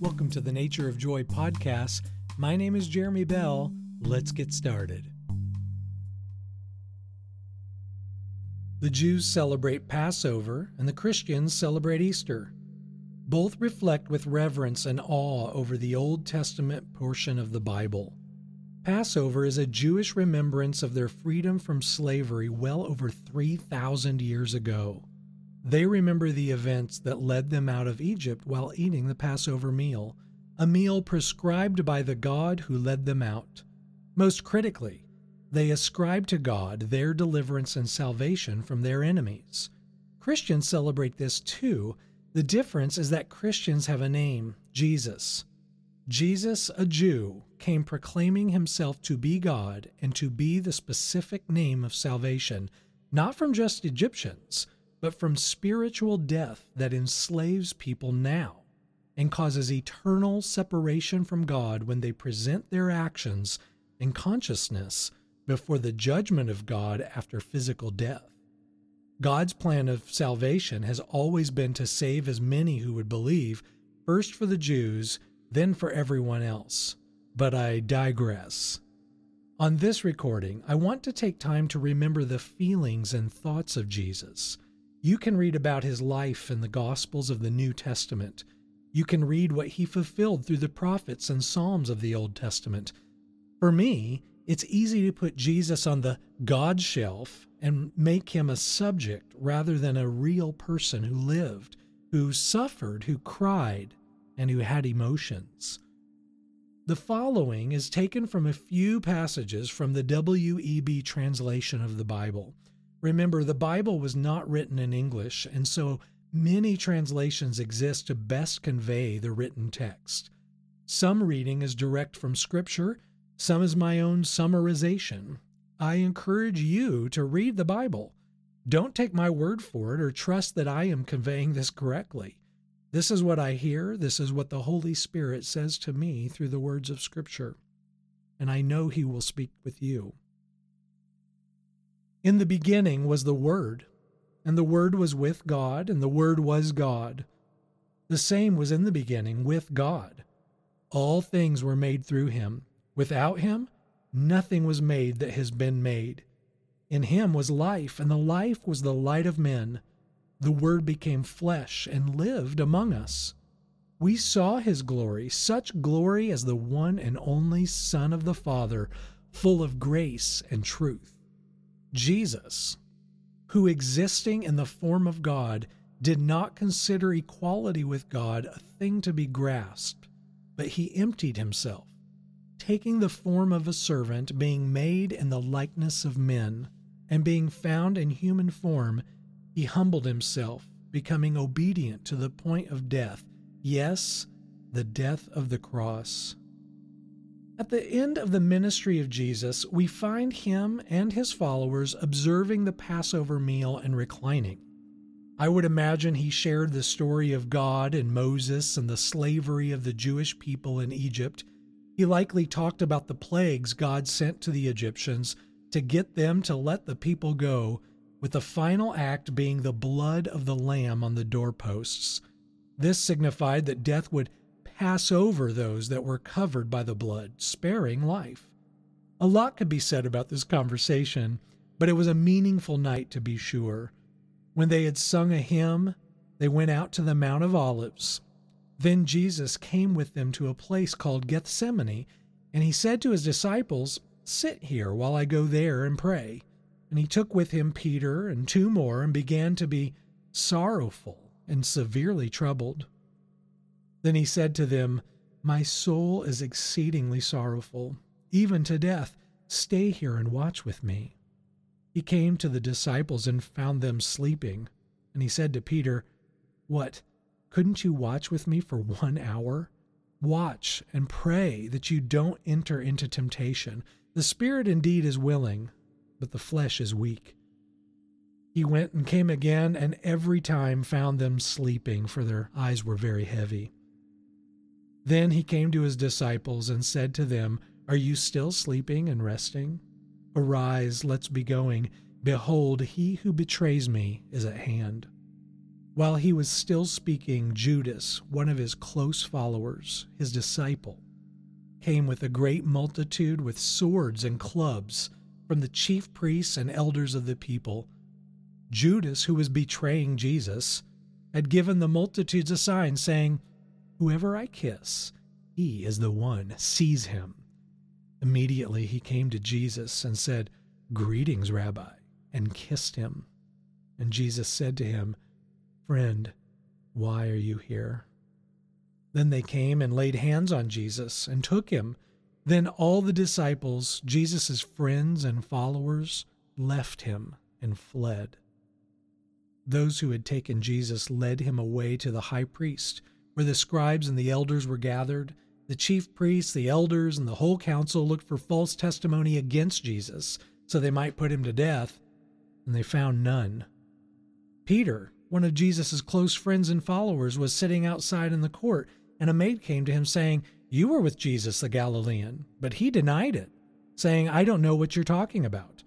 Welcome to the Nature of Joy podcast. My name is Jeremy Bell. Let's get started. The Jews celebrate Passover and the Christians celebrate Easter. Both reflect with reverence and awe over the Old Testament portion of the Bible. Passover is a Jewish remembrance of their freedom from slavery well over 3,000 years ago. They remember the events that led them out of Egypt while eating the Passover meal, a meal prescribed by the God who led them out. Most critically, they ascribe to God their deliverance and salvation from their enemies. Christians celebrate this too. The difference is that Christians have a name, Jesus. Jesus, a Jew, came proclaiming himself to be God and to be the specific name of salvation, not from just Egyptians but from spiritual death that enslaves people now and causes eternal separation from God when they present their actions and consciousness before the judgment of God after physical death. God's plan of salvation has always been to save as many who would believe, first for the Jews, then for everyone else. But I digress. On this recording, I want to take time to remember the feelings and thoughts of Jesus you can read about his life in the Gospels of the New Testament. You can read what he fulfilled through the prophets and Psalms of the Old Testament. For me, it's easy to put Jesus on the God shelf and make him a subject rather than a real person who lived, who suffered, who cried, and who had emotions. The following is taken from a few passages from the W.E.B. translation of the Bible. Remember, the Bible was not written in English, and so many translations exist to best convey the written text. Some reading is direct from Scripture, some is my own summarization. I encourage you to read the Bible. Don't take my word for it or trust that I am conveying this correctly. This is what I hear. This is what the Holy Spirit says to me through the words of Scripture. And I know He will speak with you. In the beginning was the Word, and the Word was with God, and the Word was God. The same was in the beginning with God. All things were made through him. Without him, nothing was made that has been made. In him was life, and the life was the light of men. The Word became flesh and lived among us. We saw his glory, such glory as the one and only Son of the Father, full of grace and truth. Jesus, who existing in the form of God, did not consider equality with God a thing to be grasped, but he emptied himself, taking the form of a servant, being made in the likeness of men, and being found in human form, he humbled himself, becoming obedient to the point of death, yes, the death of the cross. At the end of the ministry of Jesus, we find him and his followers observing the Passover meal and reclining. I would imagine he shared the story of God and Moses and the slavery of the Jewish people in Egypt. He likely talked about the plagues God sent to the Egyptians to get them to let the people go, with the final act being the blood of the lamb on the doorposts. This signified that death would pass over those that were covered by the blood, sparing life. A lot could be said about this conversation, but it was a meaningful night to be sure. When they had sung a hymn, they went out to the Mount of Olives. Then Jesus came with them to a place called Gethsemane, and he said to his disciples, Sit here while I go there and pray. And he took with him Peter and two more and began to be sorrowful and severely troubled. Then he said to them, My soul is exceedingly sorrowful, even to death. Stay here and watch with me. He came to the disciples and found them sleeping. And he said to Peter, What? Couldn't you watch with me for one hour? Watch and pray that you don't enter into temptation. The spirit indeed is willing, but the flesh is weak. He went and came again, and every time found them sleeping, for their eyes were very heavy. Then he came to his disciples and said to them, Are you still sleeping and resting? Arise, let's be going. Behold, he who betrays me is at hand. While he was still speaking, Judas, one of his close followers, his disciple, came with a great multitude with swords and clubs from the chief priests and elders of the people. Judas, who was betraying Jesus, had given the multitudes a sign, saying, Whoever I kiss, he is the one, seize him. Immediately he came to Jesus and said, Greetings, Rabbi, and kissed him. And Jesus said to him, Friend, why are you here? Then they came and laid hands on Jesus and took him. Then all the disciples, Jesus' friends and followers, left him and fled. Those who had taken Jesus led him away to the high priest, where the scribes and the elders were gathered. The chief priests, the elders, and the whole council looked for false testimony against Jesus, so they might put him to death, and they found none. Peter, one of Jesus' close friends and followers, was sitting outside in the court, and a maid came to him saying, You were with Jesus the Galilean. But he denied it, saying, I don't know what you're talking about.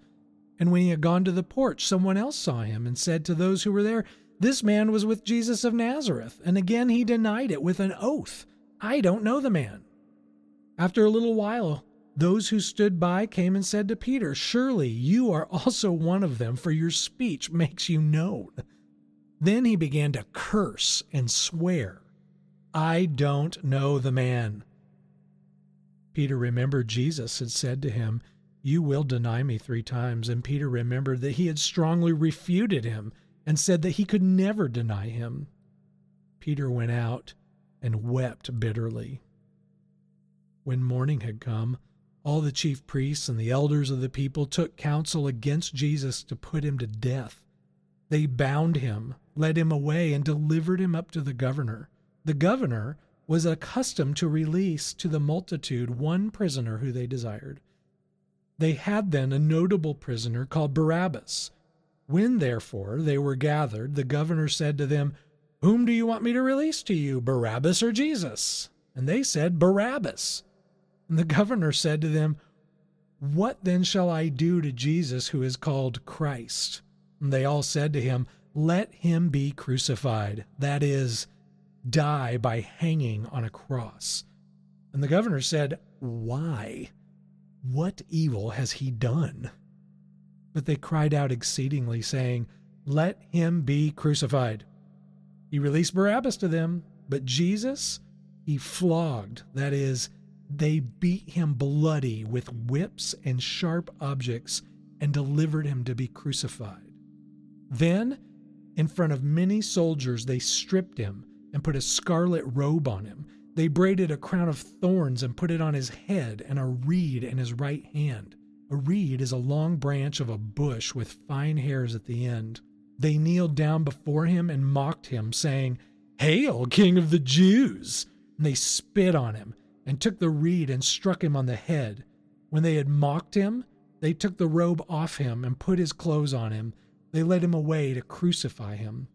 And when he had gone to the porch, someone else saw him and said to those who were there, This man was with Jesus of Nazareth. And again he denied it with an oath, I don't know the man. After a little while, those who stood by came and said to Peter, Surely you are also one of them, for your speech makes you known. Then he began to curse and swear, I don't know the man. Peter remembered Jesus had said to him, you will deny me three times. And Peter remembered that he had strongly refuted him and said that he could never deny him. Peter went out and wept bitterly. When morning had come, all the chief priests and the elders of the people took counsel against Jesus to put him to death. They bound him, led him away, and delivered him up to the governor. The governor was accustomed to release to the multitude one prisoner who they desired. They had then a notable prisoner called Barabbas. When, therefore, they were gathered, the governor said to them, Whom do you want me to release to you, Barabbas or Jesus? And they said, Barabbas. And the governor said to them, What then shall I do to Jesus who is called Christ? And they all said to him, Let him be crucified, that is, die by hanging on a cross. And the governor said, Why? What evil has he done? But they cried out exceedingly, saying, Let him be crucified. He released Barabbas to them, but Jesus he flogged, that is, they beat him bloody with whips and sharp objects and delivered him to be crucified. Then, in front of many soldiers, they stripped him and put a scarlet robe on him they braided a crown of thorns and put it on his head and a reed in his right hand. A reed is a long branch of a bush with fine hairs at the end. They kneeled down before him and mocked him, saying, Hail, King of the Jews! And they spit on him and took the reed and struck him on the head. When they had mocked him, they took the robe off him and put his clothes on him. They led him away to crucify him.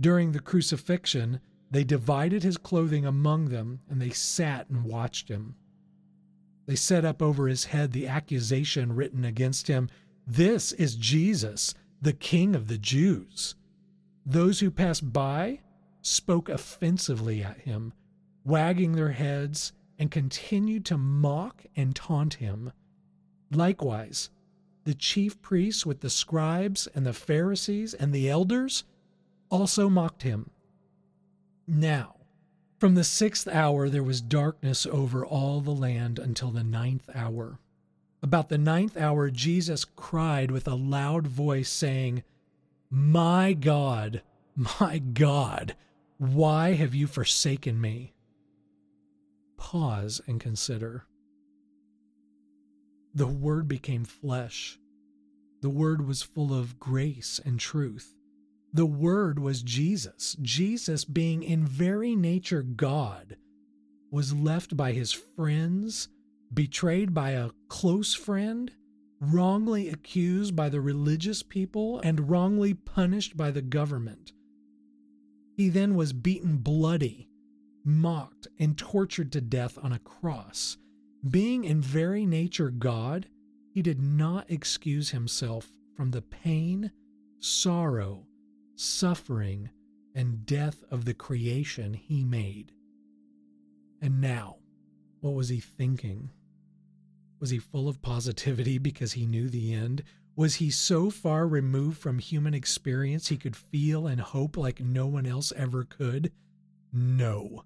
During the crucifixion, they divided his clothing among them, and they sat and watched him. They set up over his head the accusation written against him This is Jesus, the King of the Jews. Those who passed by spoke offensively at him, wagging their heads, and continued to mock and taunt him. Likewise, the chief priests with the scribes and the Pharisees and the elders also mocked him now, from the sixth hour there was darkness over all the land until the ninth hour. About the ninth hour, Jesus cried with a loud voice, saying, My God, my God, why have you forsaken me? Pause and consider. The Word became flesh. The Word was full of grace and truth. The Word was Jesus. Jesus, being in very nature God, was left by his friends, betrayed by a close friend, wrongly accused by the religious people, and wrongly punished by the government. He then was beaten bloody, mocked, and tortured to death on a cross. Being in very nature God, he did not excuse himself from the pain, sorrow, suffering, and death of the creation he made. And now, what was he thinking? Was he full of positivity because he knew the end? Was he so far removed from human experience he could feel and hope like no one else ever could? No.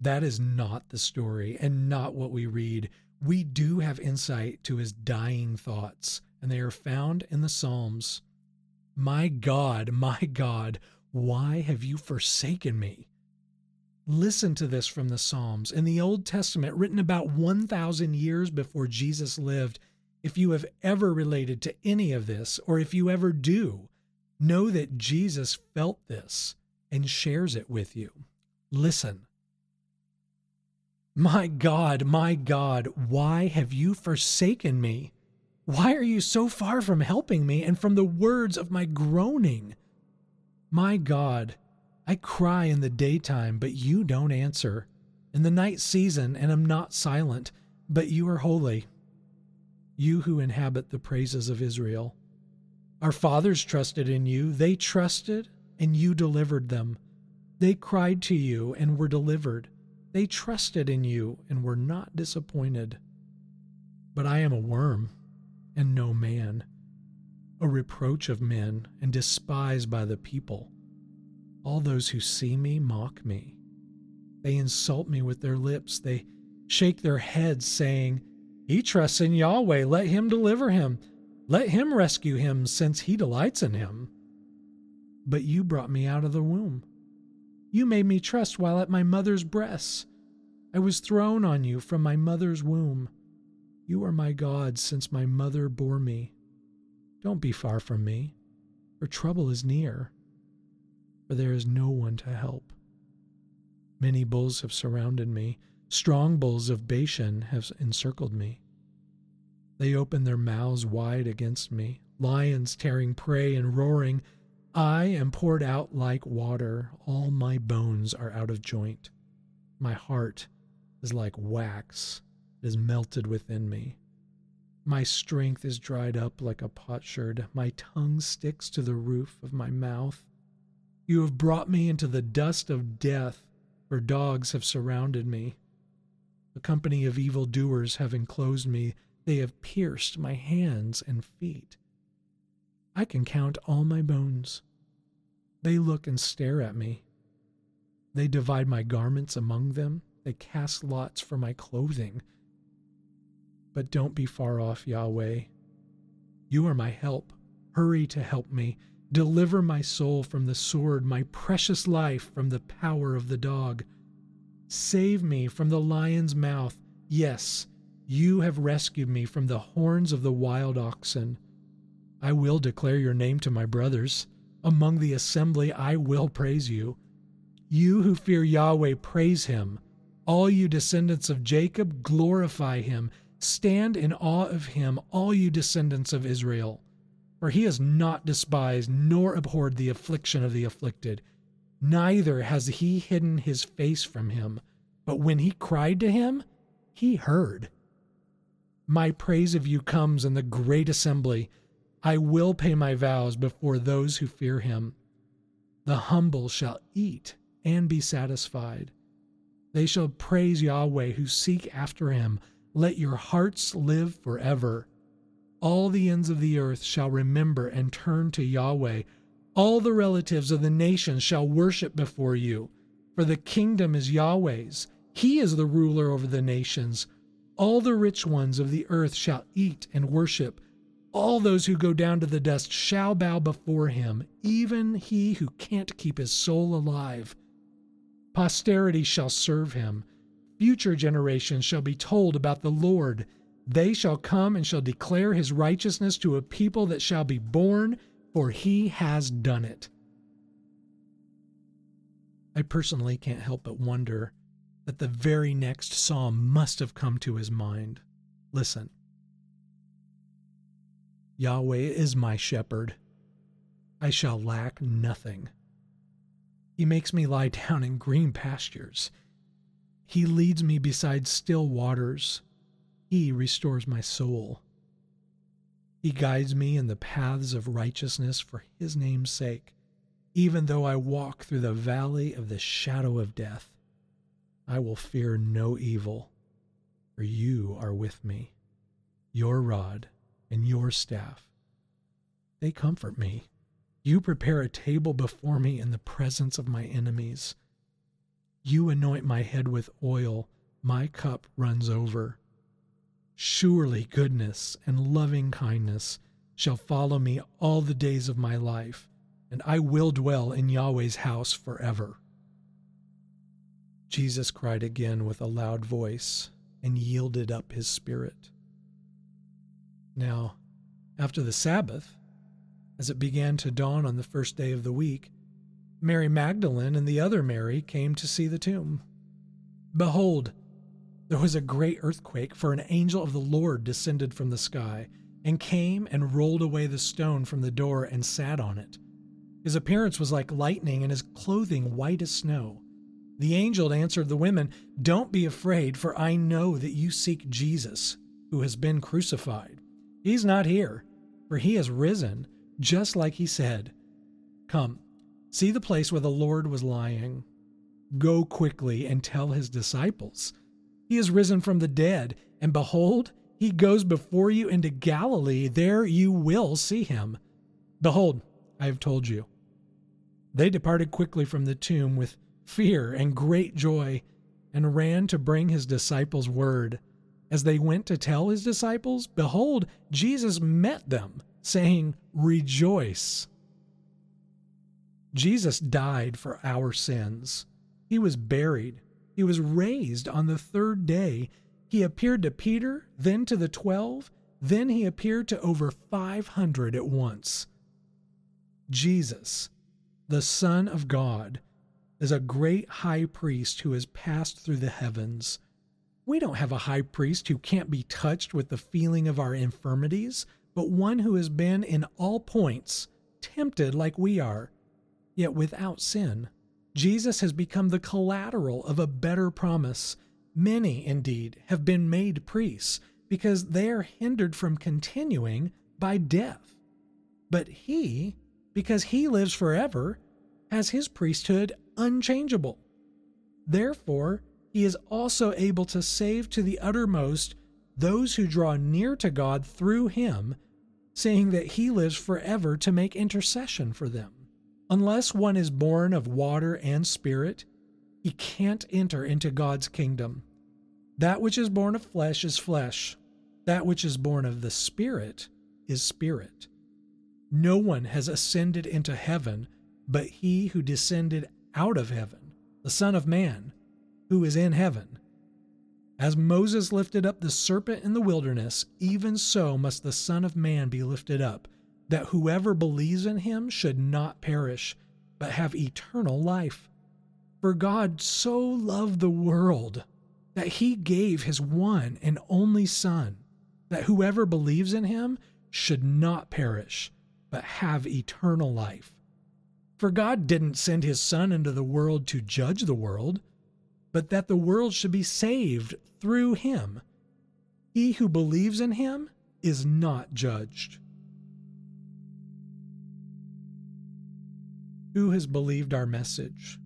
That is not the story and not what we read. We do have insight to his dying thoughts, and they are found in the Psalms. My God, my God, why have you forsaken me? Listen to this from the Psalms. In the Old Testament, written about 1,000 years before Jesus lived, if you have ever related to any of this, or if you ever do, know that Jesus felt this and shares it with you. Listen. My God, my God, why have you forsaken me? Why are you so far from helping me and from the words of my groaning? My God, I cry in the daytime, but you don't answer. In the night season, and am not silent, but you are holy. You who inhabit the praises of Israel. Our fathers trusted in you. They trusted, and you delivered them. They cried to you and were delivered. They trusted in you and were not disappointed. But I am a worm and no man, a reproach of men and despised by the people. All those who see me mock me. They insult me with their lips. They shake their heads, saying, He trusts in Yahweh. Let him deliver him. Let him rescue him, since he delights in him. But you brought me out of the womb. You made me trust while at my mother's breasts. I was thrown on you from my mother's womb. You are my God since my mother bore me. Don't be far from me, for trouble is near for there is no one to help. Many bulls have surrounded me, strong bulls of Bashan have encircled me. They open their mouths wide against me, lions tearing prey and roaring. I am poured out like water, all my bones are out of joint. My heart is like wax, it is melted within me. My strength is dried up like a potsherd, my tongue sticks to the roof of my mouth. You have brought me into the dust of death, for dogs have surrounded me. A company of evil doers have enclosed me. They have pierced my hands and feet. I can count all my bones. They look and stare at me. They divide my garments among them. They cast lots for my clothing. But don't be far off, Yahweh. You are my help. Hurry to help me. Deliver my soul from the sword, my precious life from the power of the dog. Save me from the lion's mouth. Yes, you have rescued me from the horns of the wild oxen. I will declare your name to my brothers. Among the assembly, I will praise you. You who fear Yahweh, praise him. All you descendants of Jacob, glorify him. Stand in awe of him, all you descendants of Israel. For he has not despised nor abhorred the affliction of the afflicted, neither has he hidden his face from him. But when he cried to him, he heard. My praise of you comes in the great assembly. I will pay my vows before those who fear him. The humble shall eat and be satisfied. They shall praise Yahweh who seek after him. Let your hearts live forever. All the ends of the earth shall remember and turn to Yahweh. All the relatives of the nations shall worship before you. For the kingdom is Yahweh's. He is the ruler over the nations. All the rich ones of the earth shall eat and worship. All those who go down to the dust shall bow before him, even he who can't keep his soul alive. Posterity shall serve him. Future generations shall be told about the Lord they shall come and shall declare his righteousness to a people that shall be born, for he has done it. I personally can't help but wonder that the very next psalm must have come to his mind. Listen Yahweh is my shepherd. I shall lack nothing. He makes me lie down in green pastures. He leads me beside still waters. He restores my soul. He guides me in the paths of righteousness for his name's sake. Even though I walk through the valley of the shadow of death, I will fear no evil, for you are with me. Your rod and your staff, they comfort me. You prepare a table before me in the presence of my enemies. You anoint my head with oil, my cup runs over. Surely goodness and loving kindness shall follow me all the days of my life, and I will dwell in Yahweh's house forever. Jesus cried again with a loud voice and yielded up his spirit. Now, after the Sabbath, as it began to dawn on the first day of the week, Mary Magdalene and the other Mary came to see the tomb. Behold, there was a great earthquake, for an angel of the Lord descended from the sky, and came and rolled away the stone from the door and sat on it. His appearance was like lightning, and his clothing white as snow. The angel answered the women, Don't be afraid, for I know that you seek Jesus, who has been crucified. He's not here, for he has risen just like he said. Come, see the place where the Lord was lying. Go quickly and tell his disciples. He is risen from the dead, and behold, he goes before you into Galilee. There you will see him. Behold, I have told you. They departed quickly from the tomb with fear and great joy, and ran to bring his disciples word. As they went to tell his disciples, behold, Jesus met them saying, Rejoice. Jesus died for our sins. He was buried. He was raised on the third day. He appeared to Peter, then to the twelve, then he appeared to over 500 at once. Jesus, the Son of God, is a great high priest who has passed through the heavens. We don't have a high priest who can't be touched with the feeling of our infirmities but one who has been in all points tempted like we are, yet without sin. Jesus has become the collateral of a better promise. Many, indeed, have been made priests because they are hindered from continuing by death. But he, because he lives forever, has his priesthood unchangeable. Therefore, he is also able to save to the uttermost those who draw near to God through him saying that he lives forever to make intercession for them. Unless one is born of water and spirit, he can't enter into God's kingdom. That which is born of flesh is flesh, that which is born of the Spirit is spirit. No one has ascended into heaven but he who descended out of heaven, the Son of Man, who is in heaven. As Moses lifted up the serpent in the wilderness, even so must the Son of Man be lifted up, that whoever believes in him should not perish, but have eternal life. For God so loved the world that he gave his one and only Son, that whoever believes in him should not perish, but have eternal life. For God didn't send his Son into the world to judge the world but that the world should be saved through him. He who believes in him is not judged. Who has believed our message?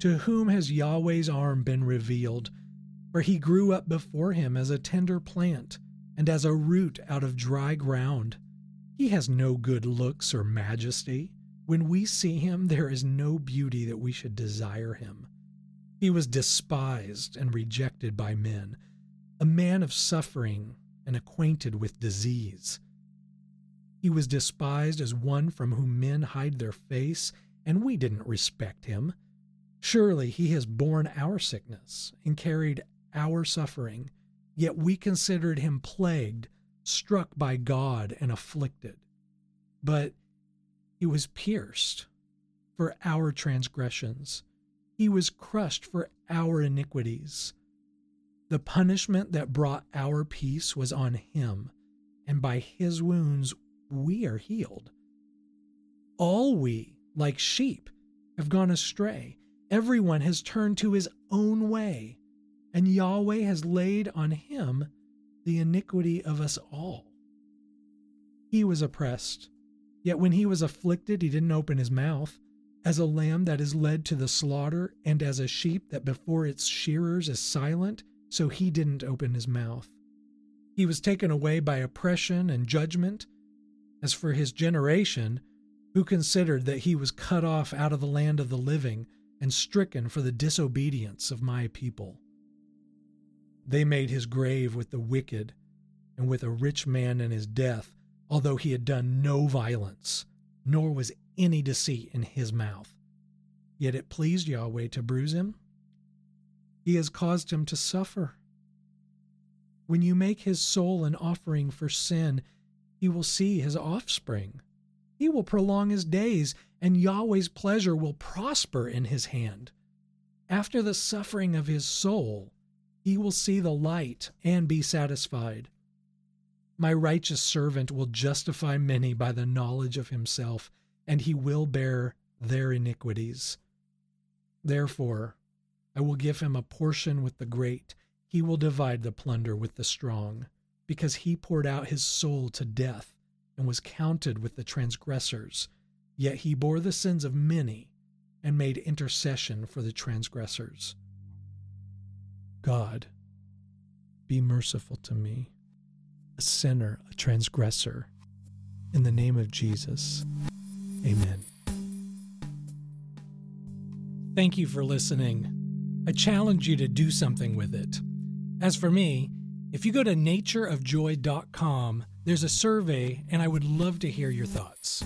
To whom has Yahweh's arm been revealed? For he grew up before him as a tender plant and as a root out of dry ground. He has no good looks or majesty. When we see him, there is no beauty that we should desire him. He was despised and rejected by men, a man of suffering and acquainted with disease. He was despised as one from whom men hide their face, and we didn't respect him. Surely he has borne our sickness and carried our suffering, yet we considered him plagued, struck by God, and afflicted. But he was pierced for our transgressions he was crushed for our iniquities. The punishment that brought our peace was on him, and by his wounds we are healed. All we, like sheep, have gone astray. Everyone has turned to his own way, and Yahweh has laid on him the iniquity of us all. He was oppressed, yet when he was afflicted, he didn't open his mouth. As a lamb that is led to the slaughter, and as a sheep that before its shearers is silent, so he didn't open his mouth. He was taken away by oppression and judgment. As for his generation, who considered that he was cut off out of the land of the living and stricken for the disobedience of my people. They made his grave with the wicked and with a rich man in his death, although he had done no violence, nor was any deceit in his mouth. Yet it pleased Yahweh to bruise him. He has caused him to suffer. When you make his soul an offering for sin, he will see his offspring. He will prolong his days, and Yahweh's pleasure will prosper in his hand. After the suffering of his soul, he will see the light and be satisfied. My righteous servant will justify many by the knowledge of himself, and he will bear their iniquities. Therefore, I will give him a portion with the great. He will divide the plunder with the strong, because he poured out his soul to death and was counted with the transgressors. Yet he bore the sins of many and made intercession for the transgressors. God, be merciful to me, a sinner, a transgressor. In the name of Jesus, amen. Thank you for listening. I challenge you to do something with it. As for me, if you go to natureofjoy.com, there's a survey, and I would love to hear your thoughts.